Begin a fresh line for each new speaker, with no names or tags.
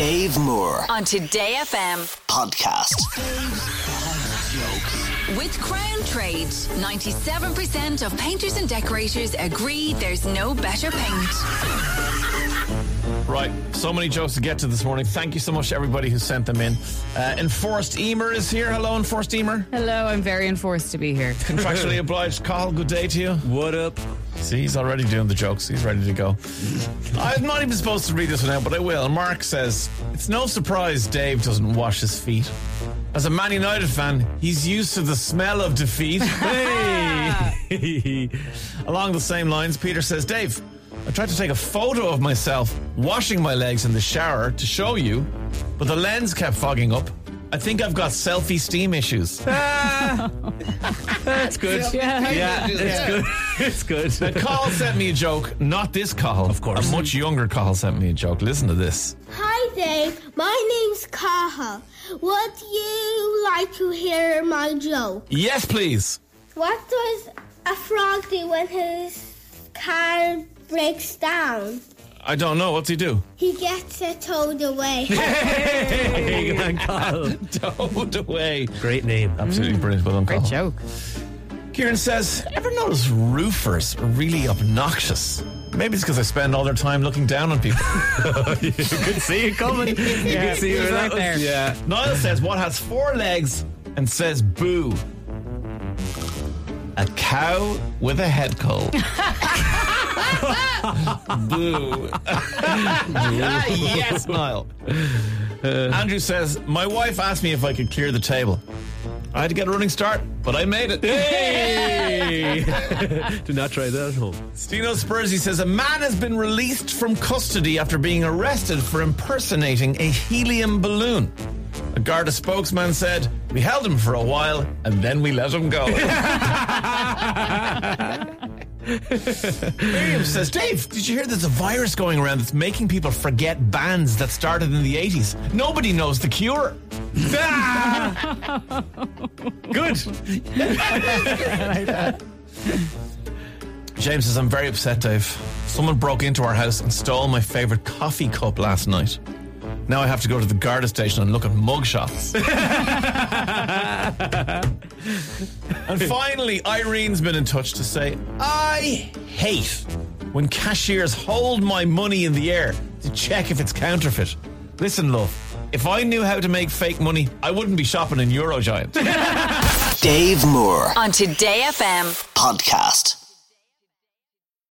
Dave Moore
on Today FM.
podcast.
With Crown Trade, 97% of painters and decorators agree there's no better paint.
Right, so many jokes to get to this morning. Thank you so much to everybody who sent them in. Uh, Enforced Emer is here. Hello, Enforced Emer.
Hello, I'm very enforced to be here.
Contractually obliged. Carl, good day to you.
What up?
See, he's already doing the jokes. He's ready to go. I'm not even supposed to read this one out, but I will. Mark says, It's no surprise Dave doesn't wash his feet. As a Man United fan, he's used to the smell of defeat. Hey! Along the same lines, Peter says, Dave, I tried to take a photo of myself washing my legs in the shower to show you, but the lens kept fogging up. I think I've got selfie steam issues.
That's good.
Yeah.
Yeah, it's good. It's good.
A Carl sent me a joke, not this Carl. Of
course.
A much younger Carl sent me a joke. Listen to this.
Hi Dave, my name's Kaha. Would you like to hear my joke?
Yes, please.
What does a frog do when his car breaks down?
I don't know. What's he do?
He gets it towed away.
Hey, man,
Towed away.
Great name.
Absolutely mm. brilliant. Well done,
Great
Carl.
joke.
Kieran says, ever notice roofers are really obnoxious? Maybe it's because I spend all their time looking down on people.
you could see it coming. You could see it
right
that
there.
Yeah.
Niall says, what has four legs and says boo? A cow with a head cold. Boo. yes, Niall. Uh. Andrew says, my wife asked me if I could clear the table. I had to get a running start, but I made it.
Hey! Do not try that at home.
Stino Spursy says a man has been released from custody after being arrested for impersonating a helium balloon. A Garda spokesman said, We held him for a while and then we let him go. Miriam says, Dave, did you hear there's a virus going around that's making people forget bands that started in the 80s? Nobody knows the cure. Ah!
Good.
James says, I'm very upset, Dave. Someone broke into our house and stole my favourite coffee cup last night. Now I have to go to the Garda station and look at mugshots. And finally, Irene's been in touch to say, I hate when cashiers hold my money in the air to check if it's counterfeit. Listen, love, if I knew how to make fake money, I wouldn't be shopping in Eurogiant.
Dave Moore
On Today FM.
podcast.